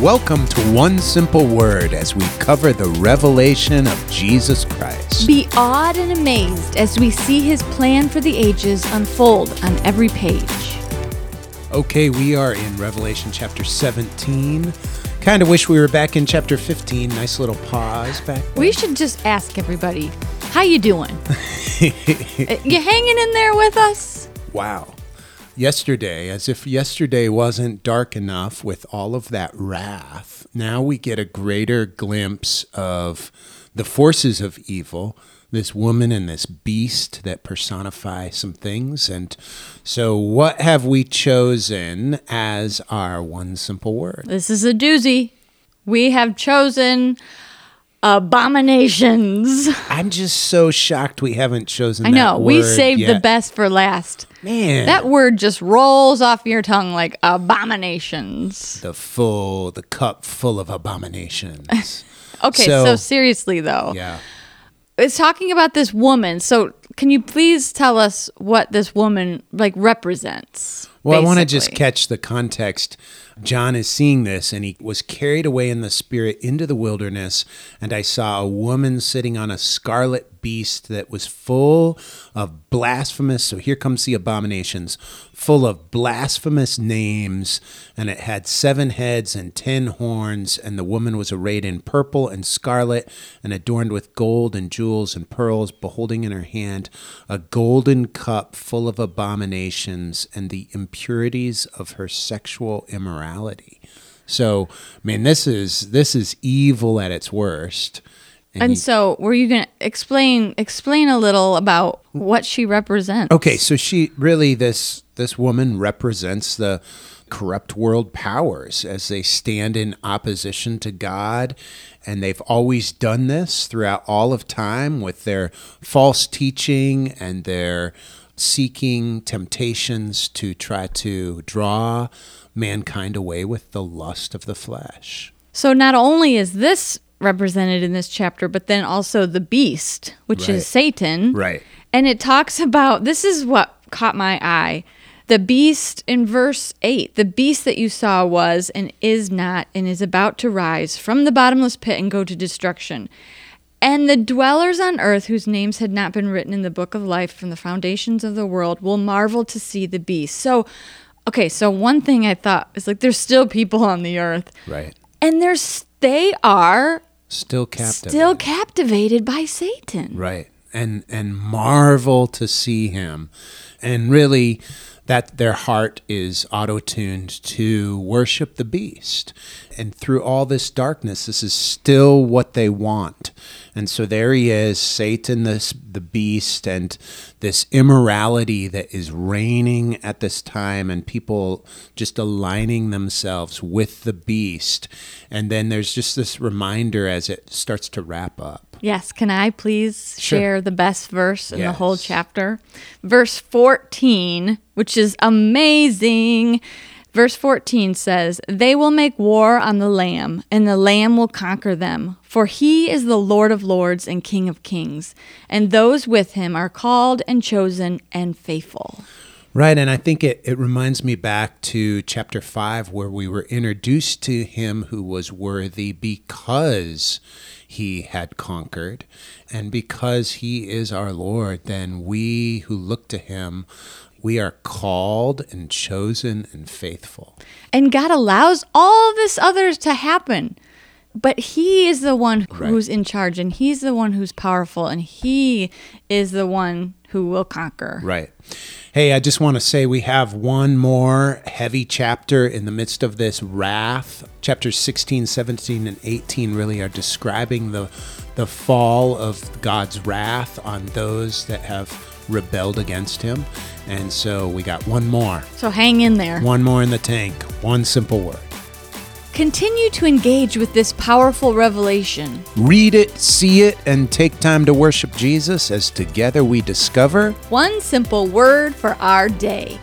Welcome to One Simple Word as we cover the revelation of Jesus Christ. Be awed and amazed as we see his plan for the ages unfold on every page. Okay, we are in Revelation chapter 17. Kind of wish we were back in chapter 15. Nice little pause back. there. We should just ask everybody, how you doing? Uh, you hanging in there with us? Wow. Yesterday, as if yesterday wasn't dark enough with all of that wrath, now we get a greater glimpse of the forces of evil, this woman and this beast that personify some things. And so, what have we chosen as our one simple word? This is a doozy. We have chosen abominations. I'm just so shocked we haven't chosen I know, we saved the best for last. Man. That word just rolls off your tongue like abominations. the full, the cup full of abominations. Okay, So- so, seriously though, yeah. it's talking about this woman. So can you please tell us what this woman like represents? Well, I want to just catch the context. John is seeing this, and he was carried away in the spirit into the wilderness. And I saw a woman sitting on a scarlet beast that was full of blasphemous. So here comes the abominations, full of blasphemous names. And it had seven heads and ten horns. And the woman was arrayed in purple and scarlet, and adorned with gold and jewels and pearls, beholding in her hand a golden cup full of abominations and the impurities of her sexual immorality. So, I mean, this is this is evil at its worst. And he- so, were you going to explain explain a little about what she represents? Okay, so she really this this woman represents the corrupt world powers as they stand in opposition to God and they've always done this throughout all of time with their false teaching and their seeking temptations to try to draw mankind away with the lust of the flesh. So not only is this represented in this chapter, but then also the beast, which Right. is Satan. Right. And it talks about this is what caught my eye. The beast in verse 8 the beast that you saw was and is not and is about to rise from the bottomless pit and go to destruction. And the dwellers on earth whose names had not been written in the book of life from the foundations of the world will marvel to see the beast. So, okay, so one thing I thought is like there's still people on the earth Right. and there's they are Still captivated. still captivated by Satan. right and and marvel to see him and really that their heart is auto-tuned to worship the beast. And through all this darkness this is still what they want. And so there he is satan this the beast and this immorality that is reigning at this time and people just aligning themselves with the beast. And then there's just this reminder as it starts to wrap up Yes, can I please Sure. share the best verse in the whole chapter? Verse 14, which is amazing. Verse 14 says, They will make war on the Lamb, and the Lamb will conquer them. For he is the Lord of lords and King of kings, and those with him are called and chosen and faithful. Right, and I think it, it reminds me back to chapter 5 where we were introduced to him who was worthy because he had conquered. And because he is our Lord, then we who look to him, we are called and chosen and faithful. And God allows all this others to happen. But he is the one Right. who's in charge and he's the one who's powerful and he is the one who will conquer. Right. Hey, I just want to say we have one more heavy chapter in the midst of this wrath. Chapters 16, 17, and 18 really are describing the the fall of God's wrath on those that have rebelled against him. And so we got one more. So hang in there. One more in the tank. One simple word. Continue to engage with this powerful revelation. Read it, see it, and take time to worship Jesus as together we discover One simple word for our day.